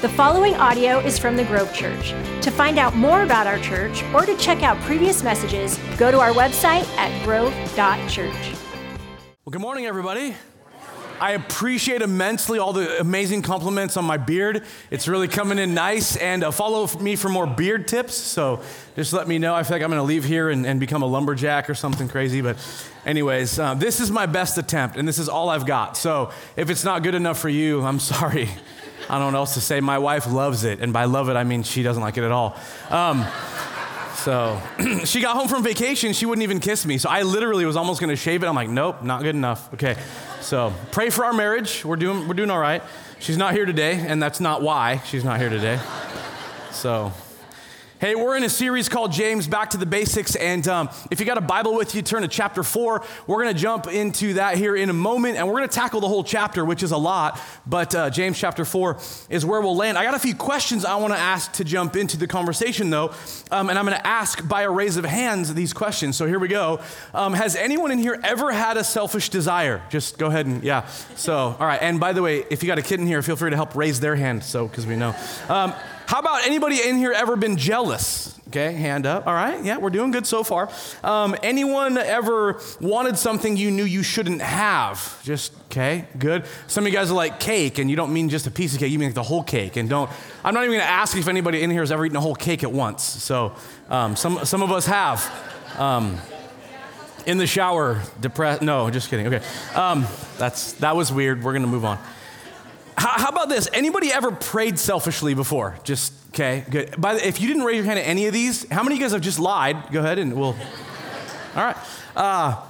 The following audio is from the Grove Church. To find out more about our church or to check out previous messages, go to our website at grove.church. Well, good morning, everybody. I appreciate immensely all the amazing compliments on my beard. It's really coming in nice. And uh, follow me for more beard tips. So just let me know. I feel like I'm going to leave here and, and, become a lumberjack or something crazy. But, anyways, uh, this is my best attempt, and this is all I've got. So if it's not good enough for you, I'm sorry. I don't know what else to say. My wife loves it. And by love it, I mean she doesn't like it at all. Um, so she got home from vacation. She wouldn't even kiss me. So I literally was almost going to shave it. I'm like, nope, not good enough. Okay. So pray for our marriage. We're doing, we're doing all right. She's not here today, and that's not why she's not here today. So Hey, we're in a series called James Back to the Basics. And um, if you got a Bible with you, turn to chapter four. We're going to jump into that here in a moment. And we're going to tackle the whole chapter, which is a lot. But uh, James chapter four is where we'll land. I got a few questions I want to ask to jump into the conversation, though. Um, and I'm going to ask by a raise of hands these questions. So here we go. Um, has anyone in here ever had a selfish desire? Just go ahead and, yeah. So, all right. And by the way, if you got a kid in here, feel free to help raise their hand. So, because we know. How about anybody in here ever been jealous? Okay, hand up. All right, yeah, we're doing good so far. Um, anyone ever wanted something you knew you shouldn't have? Just, okay, good. Some of you guys are like cake, and you don't mean just a piece of cake, you mean like the whole cake. And don't, I'm not even gonna ask if anybody in here has ever eaten a whole cake at once. So um, some, some of us have. Um, in the shower, depressed. No, just kidding. Okay, um, that's that was weird. We're gonna move on. How, how, about this? Anybody ever prayed selfishly before? Just, okay, good. By the, if you didn't raise your hand at any of these, how many of you guys have just lied? Go ahead and we'll. All right. Uh,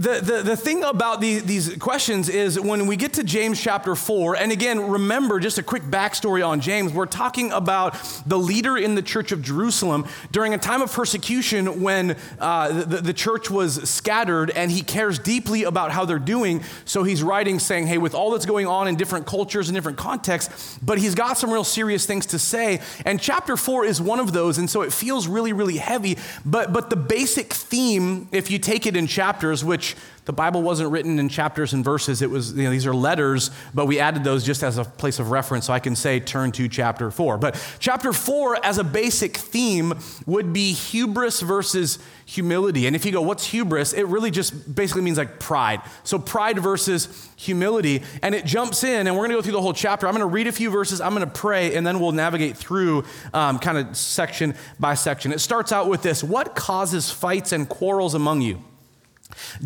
the, the, the thing about the, these questions is when we get to James chapter 4, and again, remember just a quick backstory on James, we're talking about the leader in the church of Jerusalem during a time of persecution when uh, the, the church was scattered and he cares deeply about how they're doing. So he's writing saying, hey, with all that's going on in different cultures and different contexts, but he's got some real serious things to say. And chapter 4 is one of those, and so it feels really, really heavy. But, but the basic theme, if you take it in chapters, which the Bible wasn't written in chapters and verses. It was, you know, these are letters, but we added those just as a place of reference. So I can say, turn to chapter four. But chapter four, as a basic theme, would be hubris versus humility. And if you go, what's hubris? It really just basically means like pride. So pride versus humility. And it jumps in, and we're going to go through the whole chapter. I'm going to read a few verses, I'm going to pray, and then we'll navigate through um, kind of section by section. It starts out with this What causes fights and quarrels among you?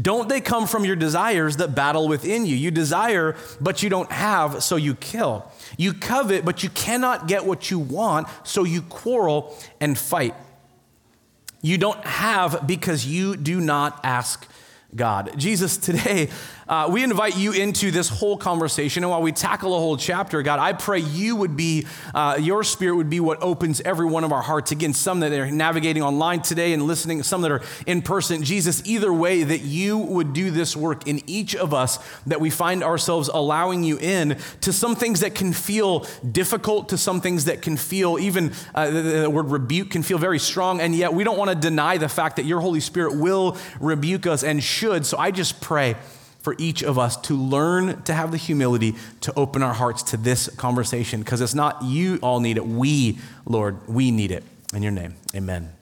Don't they come from your desires that battle within you? You desire, but you don't have, so you kill. You covet, but you cannot get what you want, so you quarrel and fight. You don't have because you do not ask God. Jesus, today, uh, we invite you into this whole conversation. And while we tackle a whole chapter, God, I pray you would be, uh, your spirit would be what opens every one of our hearts. Again, some that are navigating online today and listening, some that are in person. Jesus, either way, that you would do this work in each of us, that we find ourselves allowing you in to some things that can feel difficult, to some things that can feel even, uh, the, the word rebuke can feel very strong. And yet we don't want to deny the fact that your Holy Spirit will rebuke us and should. So I just pray for each of us to learn to have the humility to open our hearts to this conversation because it's not you all need it. We, Lord, we need it. In your name, amen.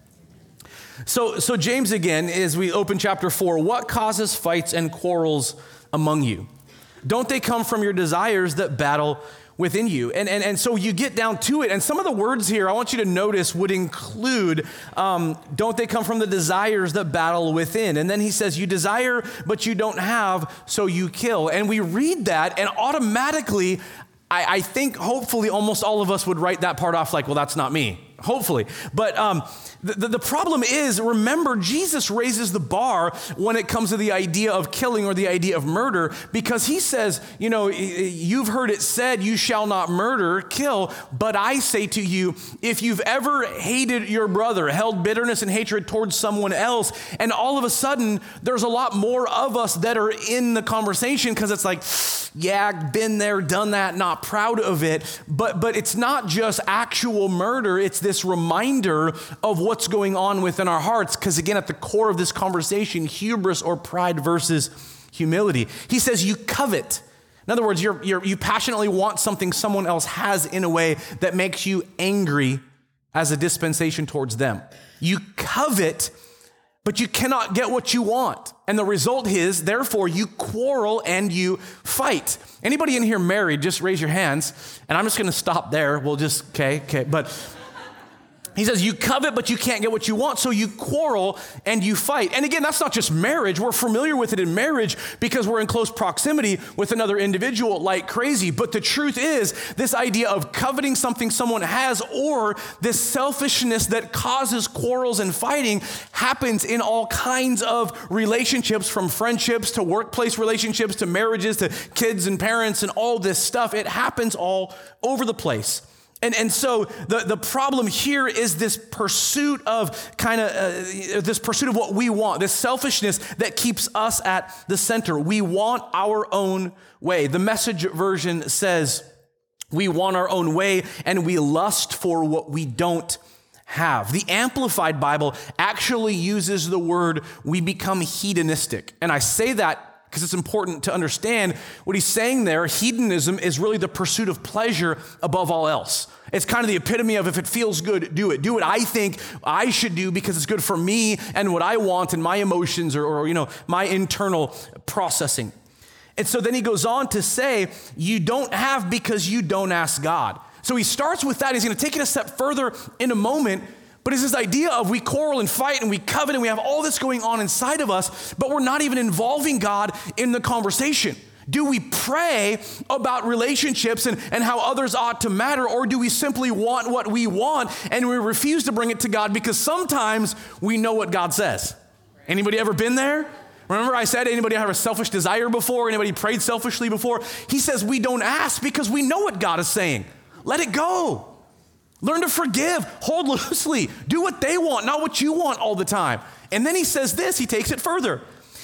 So, so James again, as we open chapter four, what causes fights and quarrels among you? Don't they come from your desires that battle within you. And, and, and so you get down to it. And some of the words here I want you to notice would include um, don't they come from the desires that battle within? And then he says, You desire, but you don't have, so you kill. And we read that, and automatically, I, I think hopefully almost all of us would write that part off like, Well, that's not me hopefully. But um, the, the problem is, remember, Jesus raises the bar when it comes to the idea of killing or the idea of murder because he says, you know, you've heard it said, you shall not murder, kill. But I say to you, if you've ever hated your brother, held bitterness and hatred towards someone else, and all of a sudden there's a lot more of us that are in the conversation because it's like, yeah, been there, done that, not proud of it. But, but it's not just actual murder, it's this this reminder of what's going on within our hearts. Because again, at the core of this conversation, hubris or pride versus humility. He says, You covet. In other words, you're, you're, you passionately want something someone else has in a way that makes you angry as a dispensation towards them. You covet, but you cannot get what you want. And the result is, therefore, you quarrel and you fight. Anybody in here married, just raise your hands. And I'm just gonna stop there. We'll just, okay, okay. But he says, You covet, but you can't get what you want, so you quarrel and you fight. And again, that's not just marriage. We're familiar with it in marriage because we're in close proximity with another individual like crazy. But the truth is, this idea of coveting something someone has or this selfishness that causes quarrels and fighting happens in all kinds of relationships from friendships to workplace relationships to marriages to kids and parents and all this stuff. It happens all over the place. And, and so the, the problem here is this pursuit of kind of uh, this pursuit of what we want, this selfishness that keeps us at the center. We want our own way. The message version says, we want our own way and we lust for what we don't have. The Amplified Bible actually uses the word we become hedonistic. And I say that because it's important to understand what he's saying there. Hedonism is really the pursuit of pleasure above all else. It's kind of the epitome of if it feels good, do it. Do what I think I should do because it's good for me and what I want and my emotions or, or you know, my internal processing. And so then he goes on to say, you don't have because you don't ask God. So he starts with that. He's going to take it a step further in a moment but it's this idea of we quarrel and fight and we covet and we have all this going on inside of us, but we're not even involving God in the conversation. Do we pray about relationships and, and how others ought to matter, or do we simply want what we want and we refuse to bring it to God because sometimes we know what God says? Anybody ever been there? Remember I said anybody have a selfish desire before? Anybody prayed selfishly before? He says we don't ask because we know what God is saying. Let it go. Learn to forgive, hold loosely, do what they want, not what you want all the time. And then he says this, he takes it further.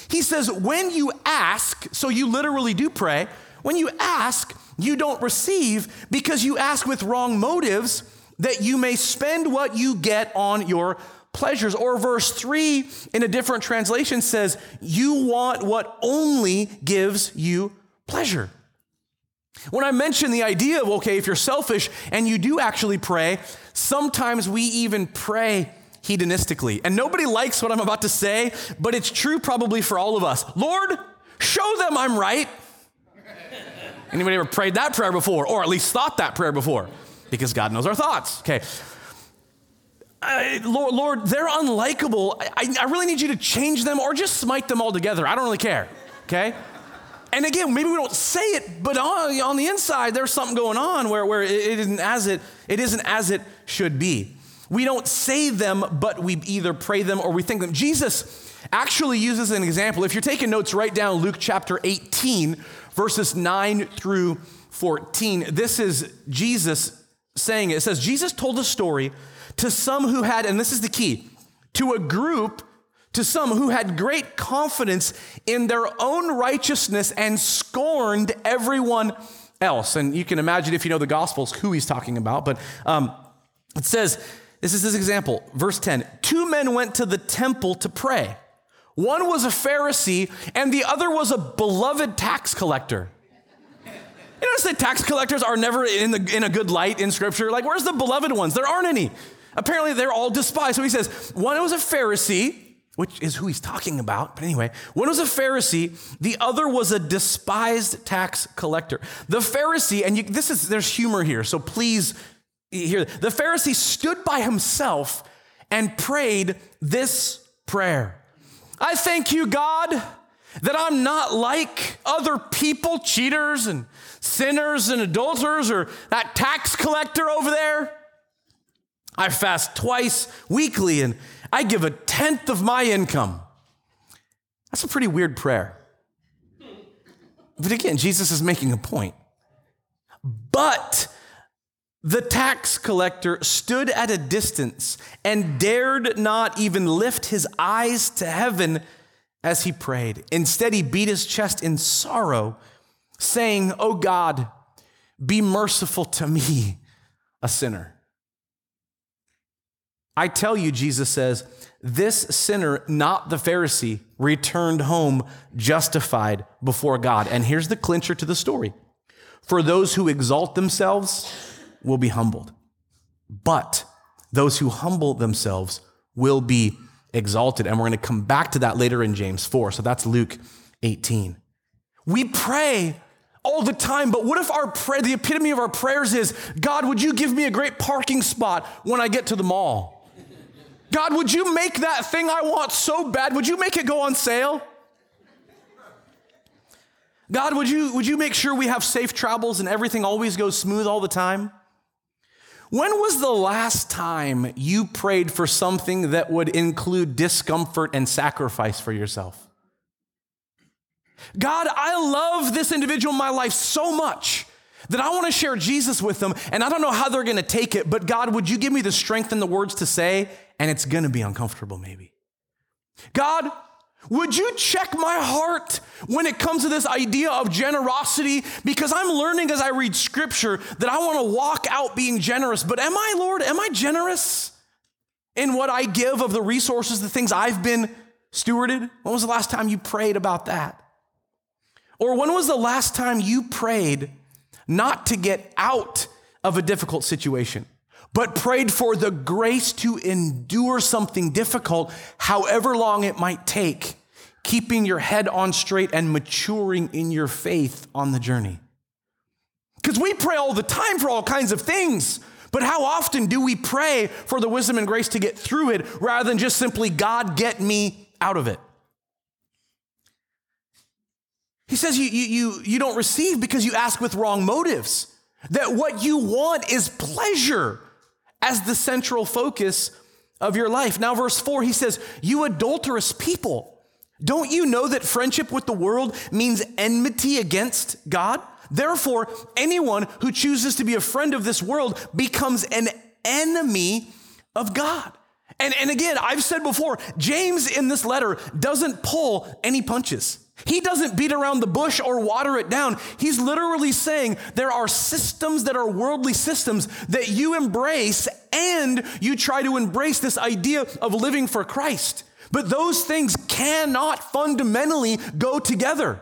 He says, when you ask, so you literally do pray, when you ask, you don't receive because you ask with wrong motives that you may spend what you get on your pleasures. Or verse 3 in a different translation says, you want what only gives you pleasure. When I mention the idea of, okay, if you're selfish and you do actually pray, sometimes we even pray hedonistically. And nobody likes what I'm about to say, but it's true probably for all of us. Lord, show them I'm right. Anybody ever prayed that prayer before, or at least thought that prayer before? Because God knows our thoughts. Okay. Lord, Lord, they're unlikable. I, I really need you to change them or just smite them all together. I don't really care. Okay? And again, maybe we don't say it, but on, on the inside, there's something going on where, where it, isn't as it, it isn't as it should be. We don't say them, but we either pray them or we think them. Jesus actually uses an example. If you're taking notes, write down Luke chapter 18, verses 9 through 14. This is Jesus saying it. It says, Jesus told a story to some who had, and this is the key, to a group to some who had great confidence in their own righteousness and scorned everyone else. And you can imagine if you know the Gospels who he's talking about, but um, it says, this is his example, verse 10 Two men went to the temple to pray. One was a Pharisee, and the other was a beloved tax collector. You notice that tax collectors are never in, the, in a good light in Scripture? Like, where's the beloved ones? There aren't any. Apparently, they're all despised. So he says, one was a Pharisee, which is who he's talking about. But anyway, one was a Pharisee, the other was a despised tax collector. The Pharisee, and you, this is there's humor here, so please hear. The Pharisee stood by himself and prayed this prayer. I thank you, God, that I'm not like other people, cheaters and sinners and adulterers, or that tax collector over there. I fast twice weekly and I give a tenth of my income. That's a pretty weird prayer. But again, Jesus is making a point. But the tax collector stood at a distance and dared not even lift his eyes to heaven as he prayed. Instead, he beat his chest in sorrow, saying, Oh God, be merciful to me, a sinner. I tell you, Jesus says, this sinner, not the Pharisee, returned home justified before God. And here's the clincher to the story For those who exalt themselves will be humbled, but those who humble themselves will be exalted. And we're going to come back to that later in James 4. So that's Luke 18. We pray all the time, but what if our prayer, the epitome of our prayers is, God, would you give me a great parking spot when I get to the mall? God, would you make that thing I want so bad? Would you make it go on sale? God, would you, would you make sure we have safe travels and everything always goes smooth all the time? When was the last time you prayed for something that would include discomfort and sacrifice for yourself? God, I love this individual in my life so much that I want to share Jesus with them, and I don't know how they're going to take it, but God, would you give me the strength and the words to say? And it's going to be uncomfortable, maybe. God, would you check my heart when it comes to this idea of generosity? Because I'm learning as I read scripture that I want to walk out being generous. But am I, Lord, am I generous in what I give of the resources, the things I've been stewarded? When was the last time you prayed about that? Or when was the last time you prayed not to get out of a difficult situation, but prayed for the grace to endure something difficult, however long it might take, keeping your head on straight and maturing in your faith on the journey? Because we pray all the time for all kinds of things. But how often do we pray for the wisdom and grace to get through it rather than just simply, God, get me out of it? He says you, you, you, you don't receive because you ask with wrong motives. That what you want is pleasure as the central focus of your life. Now, verse 4, he says, You adulterous people, don't you know that friendship with the world means enmity against God? Therefore, anyone who chooses to be a friend of this world becomes an enemy of God. And, and again, I've said before, James in this letter doesn't pull any punches. He doesn't beat around the bush or water it down. He's literally saying there are systems that are worldly systems that you embrace and you try to embrace this idea of living for Christ. But those things cannot fundamentally go together.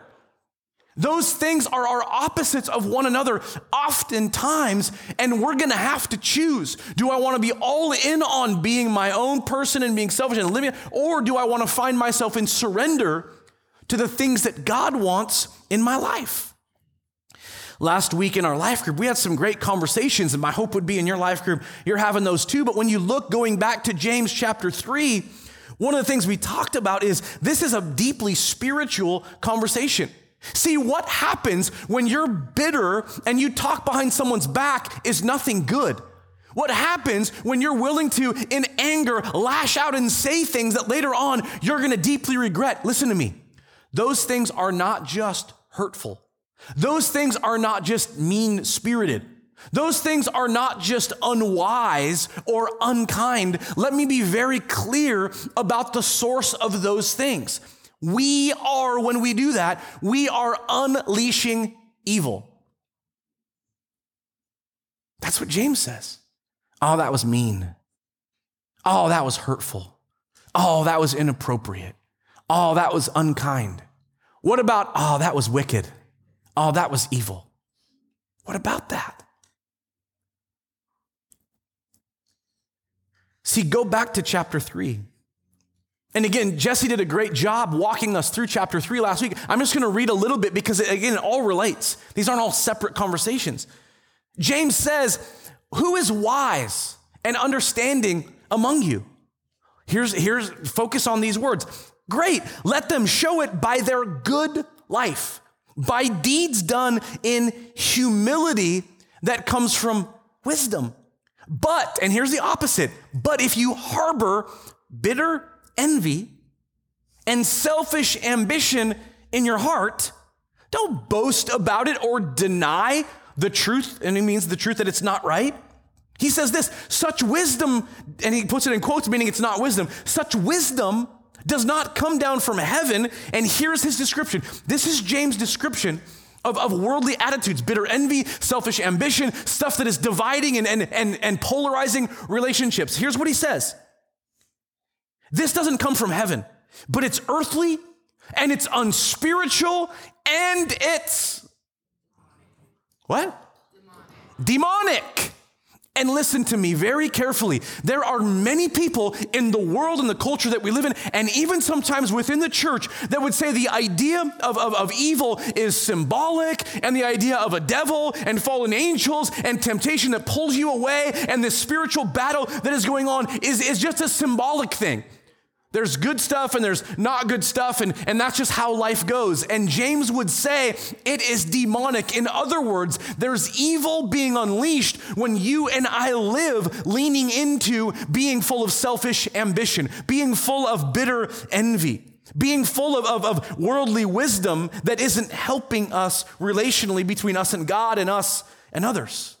Those things are our opposites of one another oftentimes, and we're gonna have to choose. Do I wanna be all in on being my own person and being selfish and living, or do I wanna find myself in surrender to the things that God wants in my life. Last week in our life group, we had some great conversations, and my hope would be in your life group, you're having those too. But when you look going back to James chapter 3, one of the things we talked about is this is a deeply spiritual conversation. See, what happens when you're bitter and you talk behind someone's back is nothing good. What happens when you're willing to, in anger, lash out and say things that later on you're gonna deeply regret? Listen to me. Those things are not just hurtful. Those things are not just mean spirited. Those things are not just unwise or unkind. Let me be very clear about the source of those things. We are, when we do that, we are unleashing evil. That's what James says. Oh, that was mean. Oh, that was hurtful. Oh, that was inappropriate. Oh, that was unkind. What about, oh, that was wicked? Oh, that was evil. What about that? See, go back to chapter three. And again, Jesse did a great job walking us through chapter three last week. I'm just going to read a little bit because, again, it all relates. These aren't all separate conversations. James says, Who is wise and understanding among you? Here's, here's focus on these words Great. Let them show it by their good life, by deeds done in humility that comes from wisdom. But, and here's the opposite, but if you harbor bitter envy and selfish ambition in your heart, don't boast about it or deny the truth, and he means the truth that it's not right. He says this such wisdom, and he puts it in quotes, meaning it's not wisdom, such wisdom does not come down from heaven. And here's his description. This is James' description of, of worldly attitudes, bitter envy, selfish ambition, stuff that is dividing and, and, and, and polarizing relationships. Here's what he says This doesn't come from heaven, but it's earthly and it's unspiritual and it's what? Demonic. Demonic. And listen to me very carefully. There are many people in the world and the culture that we live in, and even sometimes within the church, that would say the idea of, of, of, evil is symbolic, and the idea of a devil and fallen angels and temptation that pulls you away, and this spiritual battle that is going on is, is just a symbolic thing. There's good stuff and there's not good stuff, and, and that's just how life goes. And James would say it is demonic. In other words, there's evil being unleashed when you and I live leaning into being full of selfish ambition, being full of bitter envy, being full of, of, of worldly wisdom that isn't helping us relationally between us and God and us and others.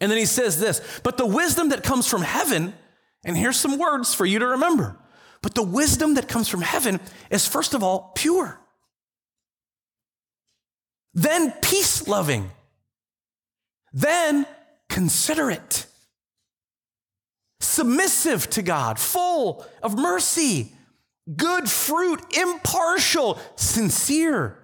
And then he says this, but the wisdom that comes from heaven, and here's some words for you to remember but the wisdom that comes from heaven is, first of all, pure, then peace loving, then considerate, submissive to God, full of mercy, good fruit, impartial, sincere.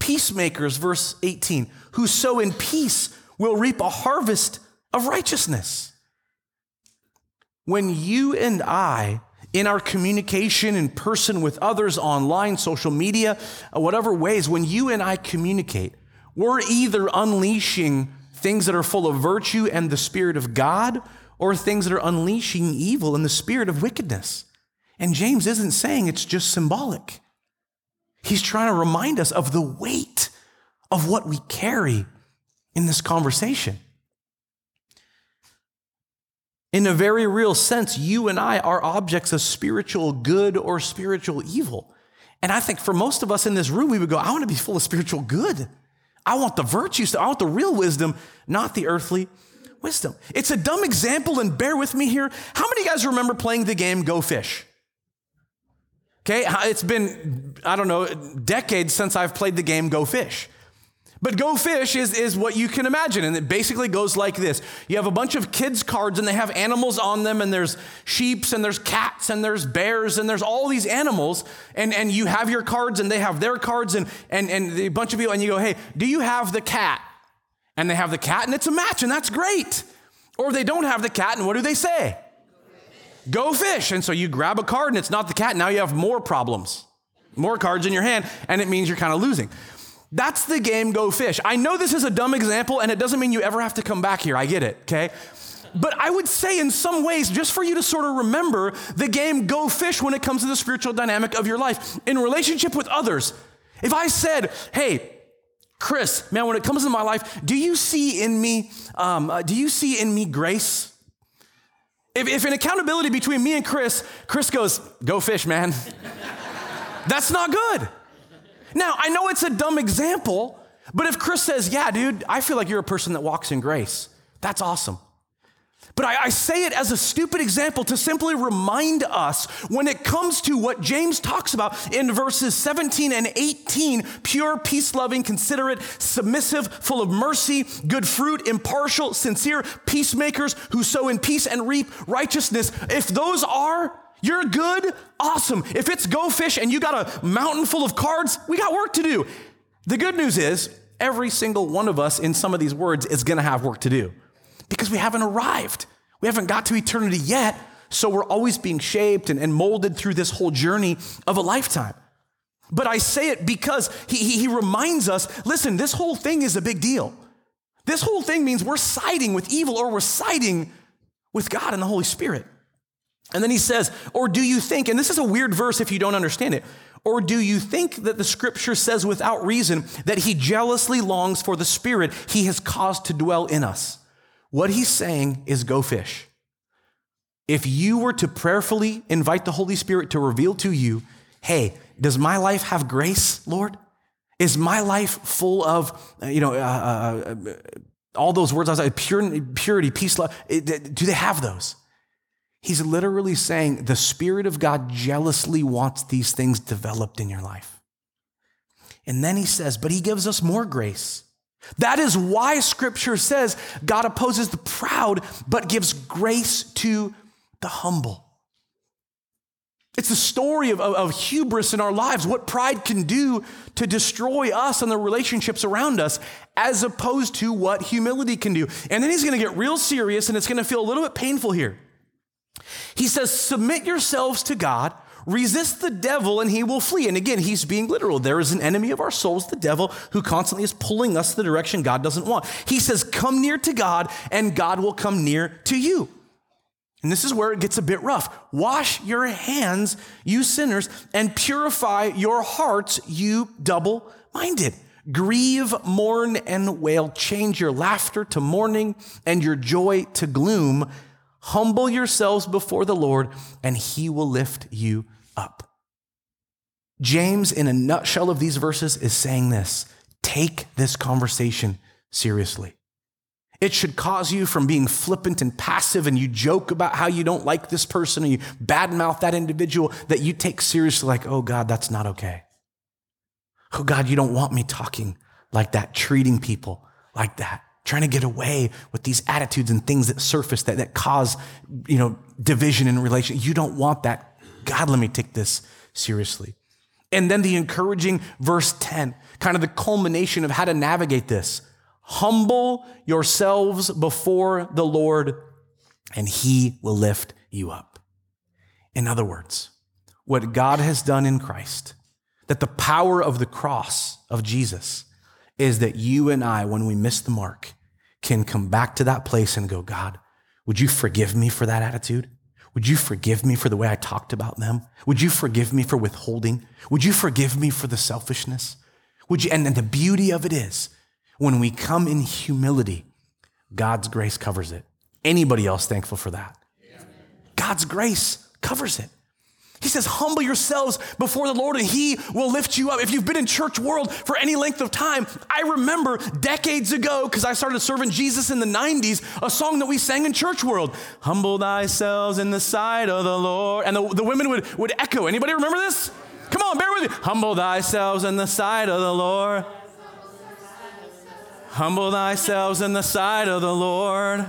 Peacemakers, verse 18, who sow in peace will reap a harvest of righteousness. When you and I in our communication in person with others, online, social media, uh, whatever ways, when you and I communicate, we're either unleashing things that are full of virtue and the Spirit of God, or things that are unleashing evil and the spirit of wickedness. And James isn't saying it's just symbolic. He's trying to remind us of the weight of what we carry in this conversation. In a very real sense, you and I are objects of spiritual good or spiritual evil. And I think for most of us in this room, we would go, I want to be full of spiritual good. I want the virtues, I want the real wisdom, not the earthly wisdom. It's a dumb example, and bear with me here. How many guys remember playing the game Go Fish? Okay, it's been, I don't know, decades since I've played the game Go Fish. But Go Fish is, is what you can imagine. And it basically goes like this You have a bunch of kids' cards, and they have animals on them, and there's sheeps, and there's cats, and there's bears, and there's all these animals. And, and you have your cards, and they have their cards, and, and, and a bunch of people, and you go, Hey, do you have the cat? And they have the cat, and it's a match, and that's great. Or they don't have the cat, and what do they say? Go fish. And so you grab a card, and it's not the cat. Now you have more problems, more cards in your hand, and it means you're kind of losing. That's the game Go Fish. I know this is a dumb example, and it doesn't mean you ever have to come back here. I get it, okay? But I would say, in some ways, just for you to sort of remember the game Go Fish when it comes to the spiritual dynamic of your life in relationship with others. If I said, hey, Chris, man, when it comes to my life, do you see in me, um, uh, do you see in me grace? If, if an accountability between me and Chris, Chris goes, go fish, man. That's not good. Now, I know it's a dumb example, but if Chris says, Yeah, dude, I feel like you're a person that walks in grace, that's awesome. But I, I, say it as a stupid example to simply remind us when it comes to what James talks about in verses 17 and 18 pure, peace loving, considerate, submissive, full of mercy, good fruit, impartial, sincere, peacemakers who sow in peace and reap righteousness. If those are you're good? Awesome. If it's go fish and you got a mountain full of cards, we got work to do. The good news is, every single one of us in some of these words is going to have work to do because we haven't arrived. We haven't got to eternity yet. So we're always being shaped and, and molded through this whole journey of a lifetime. But I say it because he, he, he reminds us listen, this whole thing is a big deal. This whole thing means we're siding with evil or we're siding with God and the Holy Spirit. And then he says, Or do you think, and this is a weird verse if you don't understand it, or do you think that the scripture says without reason that he jealously longs for the spirit he has caused to dwell in us? What he's saying is go fish. If you were to prayerfully invite the Holy Spirit to reveal to you, hey, does my life have grace, Lord? Is my life full of, uh, you know, uh, uh, uh, all those words I was like, purity, peace, love? Do they have those? He's literally saying the Spirit of God jealously wants these things developed in your life. And then he says, but he gives us more grace. That is why scripture says God opposes the proud, but gives grace to the humble. It's the story of, of, of, hubris in our lives, what pride can do to destroy us and the relationships around us, as opposed to what humility can do. And then he's going to get real serious, and it's going to feel a little bit painful here. He says, Submit yourselves to God, resist the devil, and he will flee. And again, he's being literal. There is an enemy of our souls, the devil, who constantly is pulling us the direction God doesn't want. He says, Come near to God, and God will come near to you. And this is where it gets a bit rough. Wash your hands, you sinners, and purify your hearts, you double minded. Grieve, mourn, and wail. Change your laughter to mourning and your joy to gloom. Humble yourselves before the Lord, and he will lift you up. James, in a nutshell of these verses, is saying this take this conversation seriously. It should cause you from being flippant and passive and you joke about how you don't like this person and you badmouth that individual that you take seriously, like, oh God, that's not okay. Oh God, you don't want me talking like that, treating people like that, trying to get away with these attitudes and things that surface that, that cause, you know, division in relation. You don't want that. God, let me take this seriously. And then the encouraging verse 10, kind of the culmination of how to navigate this. Humble yourselves before the Lord, and he will lift you up. In other words, what God has done in Christ, that the power of the cross of Jesus is that you and I, when we miss the mark, can come back to that place and go, God, would you forgive me for that attitude? Would you forgive me for the way I talked about them? Would you forgive me for withholding? Would you forgive me for the selfishness? Would you? And, and the beauty of it is when we come in humility, God's grace covers it. Anybody else thankful for that? God's grace covers it. He says, humble yourselves before the Lord and he will lift you up. If you've been in church world for any length of time, I remember decades ago, because I started serving Jesus in the 90s, a song that we sang in church world. Humble thyself in the sight of the Lord. And the, the women would, would echo. Anybody remember this? Come on, bear with me. Humble thyself in the sight of the Lord. Humble thyself in the sight of the Lord,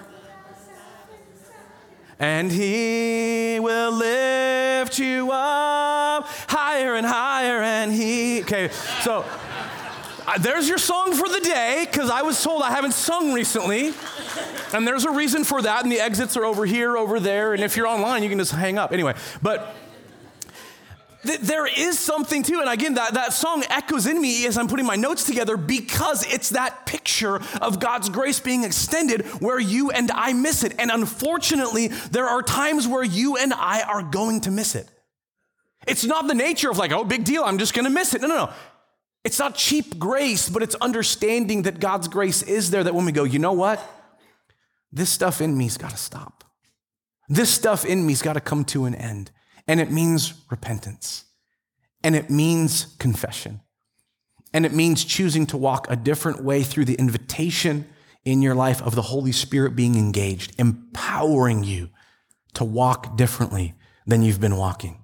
and he will lift you up higher and higher. And he, okay, so uh, there's your song for the day because I was told I haven't sung recently. And there's a reason for that. And the exits are over here, over there. And if you're online, you can just hang up. Anyway, but there is something to, and again, that, that song echoes in me as I'm putting my notes together because it's that picture of God's grace being extended where you and I miss it. And unfortunately, there are times where you and I are going to miss it. It's not the nature of like, oh, big deal, I'm just gonna miss it. No, no, no. It's not cheap grace, but it's understanding that God's grace is there that when we go, you know what? This stuff in me's gotta stop. This stuff in me's gotta come to an end. And it means repentance. And it means confession. And it means choosing to walk a different way through the invitation in your life of the Holy Spirit being engaged, empowering you to walk differently than you've been walking.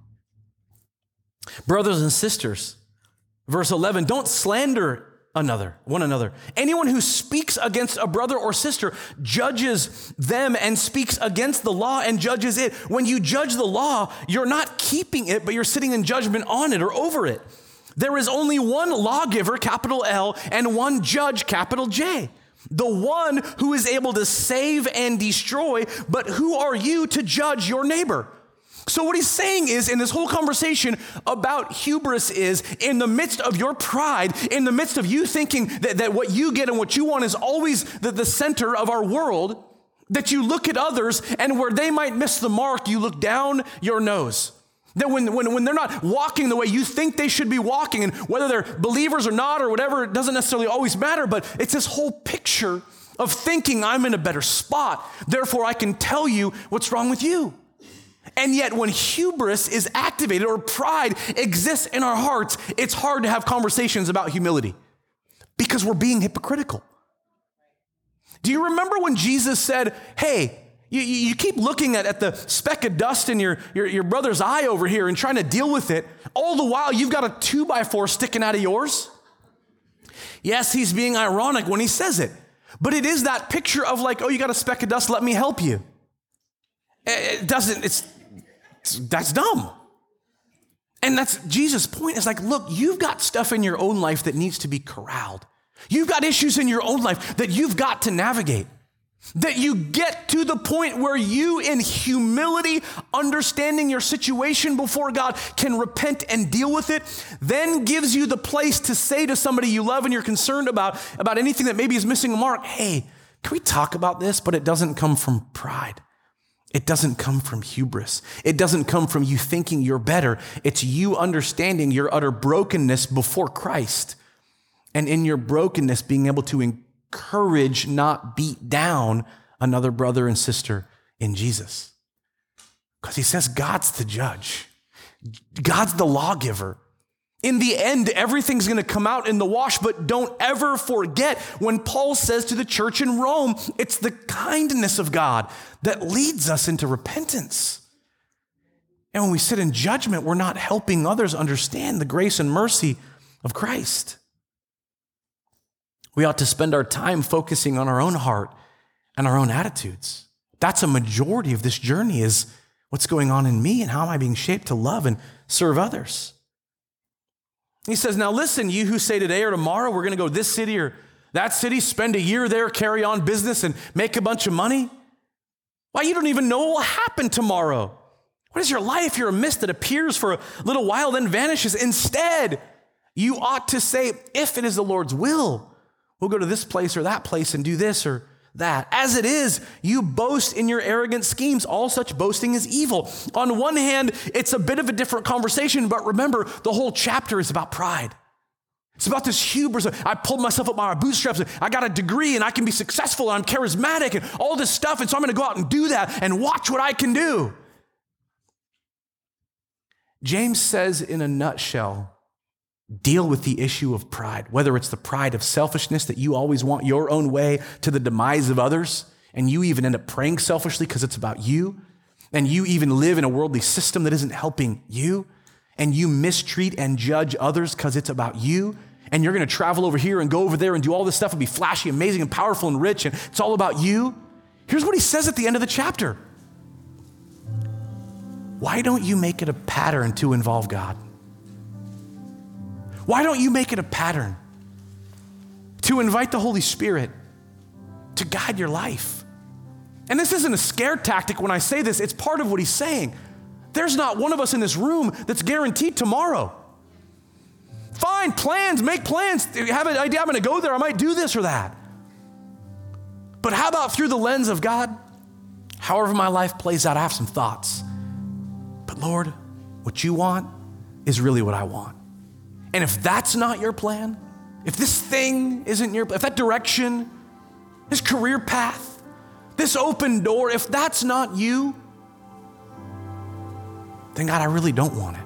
Brothers and sisters, verse 11, don't slander another, one another. Anyone who speaks against a brother or sister judges them and speaks against the law and judges it. When you judge the law, you're not keeping it, but you're sitting in judgment on it or over it. There is only one lawgiver, capital L, and one judge, capital J. The one who is able to save and destroy, but who are you to judge your neighbor? So, what he's saying is, in this whole conversation about hubris, is in the midst of your pride, in the midst of you thinking that, that what you get and what you want is always the, the center of our world, that you look at others and where they might miss the mark, you look down your nose. That when, when, when they're not walking the way you think they should be walking, and whether they're believers or not or whatever, it doesn't necessarily always matter, but it's this whole picture of thinking I'm in a better spot, therefore I can tell you what's wrong with you. And yet, when hubris is activated or pride exists in our hearts, it's hard to have conversations about humility because we're being hypocritical. Do you remember when Jesus said, Hey, you, you keep looking at, at the speck of dust in your, your, your brother's eye over here and trying to deal with it, all the while you've got a two by four sticking out of yours? Yes, he's being ironic when he says it, but it is that picture of like, oh, you got a speck of dust, let me help you. It doesn't, it's that's dumb. And that's Jesus' point is like, look, you've got stuff in your own life that needs to be corralled. You've got issues in your own life that you've got to navigate. That you get to the point where you, in humility, understanding your situation before God, can repent and deal with it, then gives you the place to say to somebody you love and you're concerned about, about anything that maybe is missing a mark, hey, can we talk about this? But it doesn't come from pride. It doesn't come from hubris. It doesn't come from you thinking you're better. It's you understanding your utter brokenness before Christ. And in your brokenness, being able to encourage, not beat down another brother and sister in Jesus. Because he says God's the judge, God's the lawgiver. In the end, everything's going to come out in the wash, but don't ever forget when Paul says to the church in Rome, it's the kindness of God that leads us into repentance. And when we sit in judgment, we're not helping others understand the grace and mercy of Christ. We ought to spend our time focusing on our own heart and our own attitudes. That's a majority of this journey is what's going on in me and how am I being shaped to love and serve others. He says, Now listen, you who say today or tomorrow we're going to go this city or that city, spend a year there, carry on business, and make a bunch of money. Why, you don't even know what will happen tomorrow. What is your life? You're a mist that appears for a little while, then vanishes. Instead, you ought to say, if it is the Lord's will, we'll go to this place or that place and do this or that. As it is, you boast in your arrogant schemes. All such boasting is evil. On one hand, it's a bit of a different conversation, but remember, the whole chapter is about pride. It's about this hubris. I pulled myself up by my bootstraps. I got a degree and I can be successful and I'm charismatic and all this stuff. And so I'm going to go out and do that and watch what I can do. James says in a nutshell deal with the issue of pride, whether it's the pride of selfishness that you always want your own way to the demise of others, and you even end up praying selfishly because it's about you, and you even live in a worldly system that isn't helping you, and you mistreat and judge others because it's about you. And you're going to travel over here and go over there and do all this stuff and be flashy, amazing, and powerful and rich, and it's all about you. Here's what he says at the end of the chapter Why don't you make it a pattern to involve God? Why don't you make it a pattern to invite the Holy Spirit to guide your life? And this isn't a scare tactic when I say this, it's part of what he's saying. There's not one of us in this room that's guaranteed tomorrow. Fine, plans, make plans. Have an idea, I'm gonna go there, I might do this or that. But how about through the lens of God? However, my life plays out, I have some thoughts. But Lord, what you want is really what I want. And if that's not your plan, if this thing isn't your, if that direction, this career path, this open door, if that's not you, then God, I really don't want it.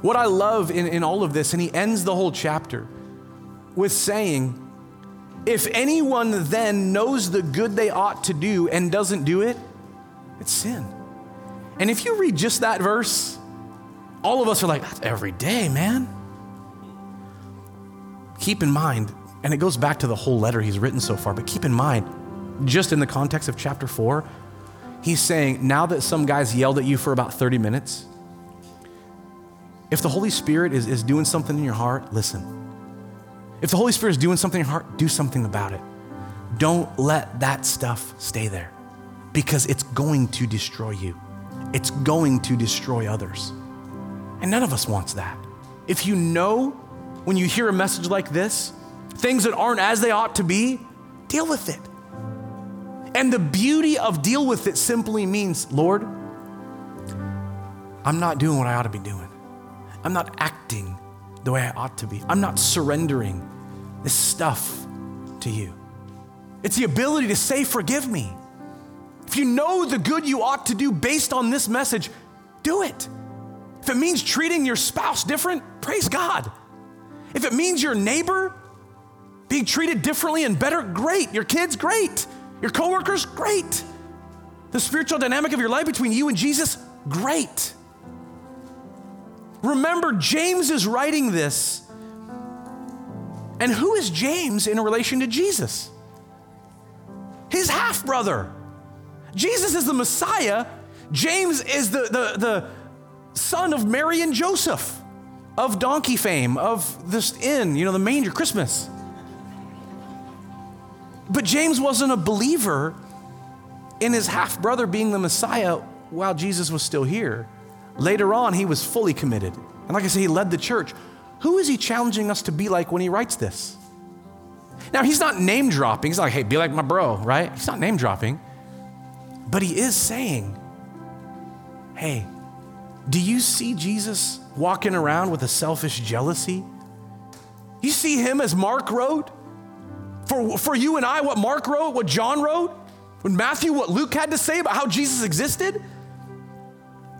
What I love in, in all of this, and he ends the whole chapter with saying, if anyone then knows the good they ought to do and doesn't do it, it's sin. And if you read just that verse, all of us are like, that's every day, man. Keep in mind, and it goes back to the whole letter he's written so far, but keep in mind, just in the context of chapter four, he's saying, now that some guys yelled at you for about 30 minutes, if the Holy Spirit is, is doing something in your heart, listen. If the Holy Spirit is doing something in your heart, do something about it. Don't let that stuff stay there because it's going to destroy you. It's going to destroy others. And none of us wants that. If you know when you hear a message like this, things that aren't as they ought to be, deal with it. And the beauty of deal with it simply means, Lord, I'm not doing what I ought to be doing. I'm not acting the way I ought to be. I'm not surrendering this stuff to you. It's the ability to say, Forgive me. If you know the good you ought to do based on this message, do it. If it means treating your spouse different, praise God. If it means your neighbor being treated differently and better, great. Your kids, great. Your coworkers, great. The spiritual dynamic of your life between you and Jesus, great. Remember, James is writing this. And who is James in relation to Jesus? His half brother. Jesus is the Messiah. James is the, the, the, son of Mary and Joseph, of donkey fame, of this inn, you know, the manger, Christmas. But James wasn't a believer in his half brother being the Messiah while Jesus was still here. Later on, he was fully committed. And like I said, he led the church. Who is he challenging us to be like when he writes this? Now, he's not name dropping. He's like, hey, be like my bro, right? He's not name dropping. But he is saying, hey, do you see Jesus walking around with a selfish jealousy? You see him as Mark wrote? For, for you and I, what Mark wrote, what John wrote, what Matthew, what Luke had to say about how Jesus existed?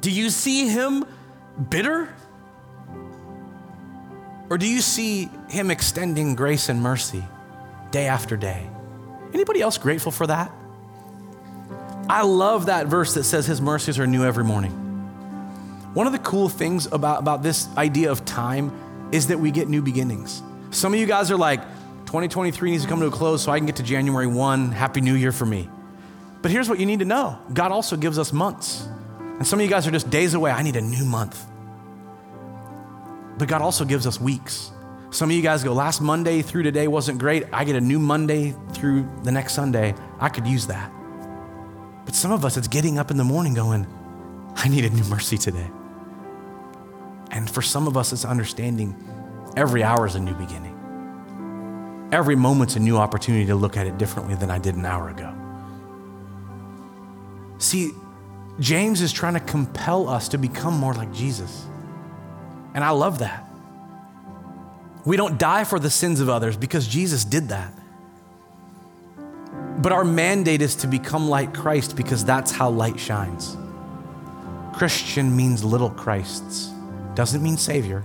Do you see him bitter? Or do you see him extending grace and mercy day after day? Anybody else grateful for that? I love that verse that says his mercies are new every morning. One of the cool things about, about this idea of time is that we get new beginnings. Some of you guys are like, 2023 needs to come to a close so I can get to January 1. Happy New Year for me. But here's what you need to know God also gives us months. And some of you guys are just days away. I need a new month. But God also gives us weeks. Some of you guys go, last Monday through today wasn't great. I get a new Monday through the next Sunday. I could use that. But some of us, it's getting up in the morning going, I need a new mercy today. And for some of us, it's understanding every hour is a new beginning. Every moment's a new opportunity to look at it differently than I did an hour ago. See, James is trying to compel us to become more like Jesus. And I love that. We don't die for the sins of others because Jesus did that. But our mandate is to become like Christ because that's how light shines. Christian means little Christs, doesn't mean Savior.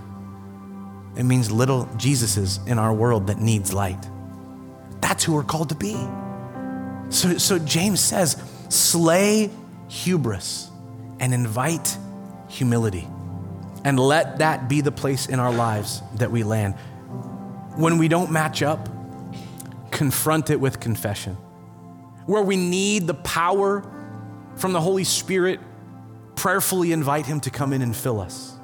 It means little Jesuses in our world that needs light. That's who we're called to be. So, so James says, slay hubris and invite humility. And let that be the place in our lives that we land. When we don't match up, confront it with confession. Where we need the power from the Holy Spirit, prayerfully invite Him to come in and fill us.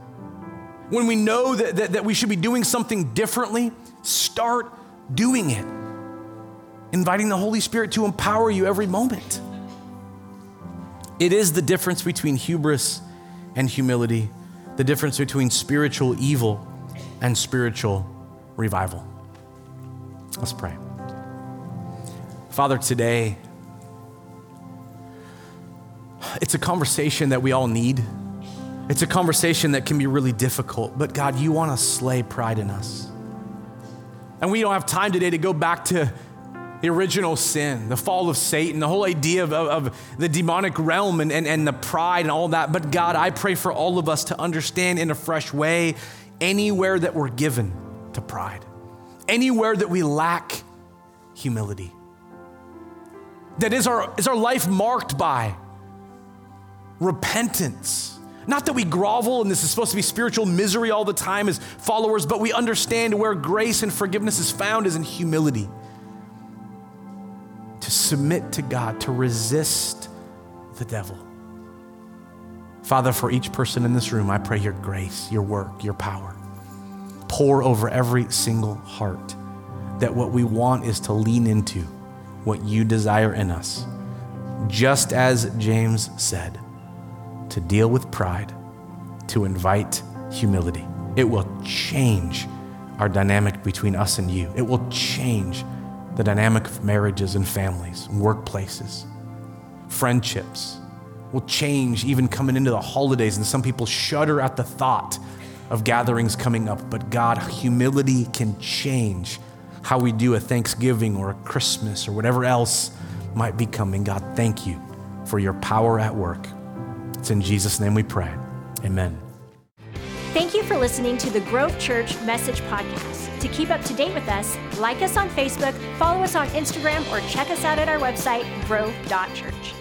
When we know that, that, that we should be doing something differently, start doing it. Inviting the Holy Spirit to empower you every moment. It is the difference between hubris and humility, the difference between spiritual evil and spiritual revival. Let's pray. Father, today, it's a conversation that we all need. It's a conversation that can be really difficult, but God, you want to slay pride in us. And we don't have time today to go back to the original sin, the fall of Satan, the whole idea of, of, of, the demonic realm and, and, and the pride and all that. But God, I pray for all of us to understand in a fresh way anywhere that we're given to pride, anywhere that we lack humility. That is our, is our life marked by repentance. Not that we grovel and this is supposed to be spiritual misery all the time as followers, but we understand where grace and forgiveness is found is in humility to submit to God, to resist the devil. Father, for each person in this room, I pray your grace, your work, your power. Pour over every single heart that what we want is to lean into what you desire in us. Just as James said, to deal with pride, to invite humility. It will change our dynamic between us and you. It will change the dynamic of marriages and families, workplaces, friendships will change even coming into the holidays. And some people shudder at the thought of gatherings coming up. But God, humility can change how we do a Thanksgiving or a Christmas or whatever else might be coming. God, thank you for your power at work. It's in Jesus' name we pray. Amen. Thank you for listening to the Grove Church Message Podcast. To keep up to date with us, like us on Facebook, follow us on Instagram, or check us out at our website, grove.church.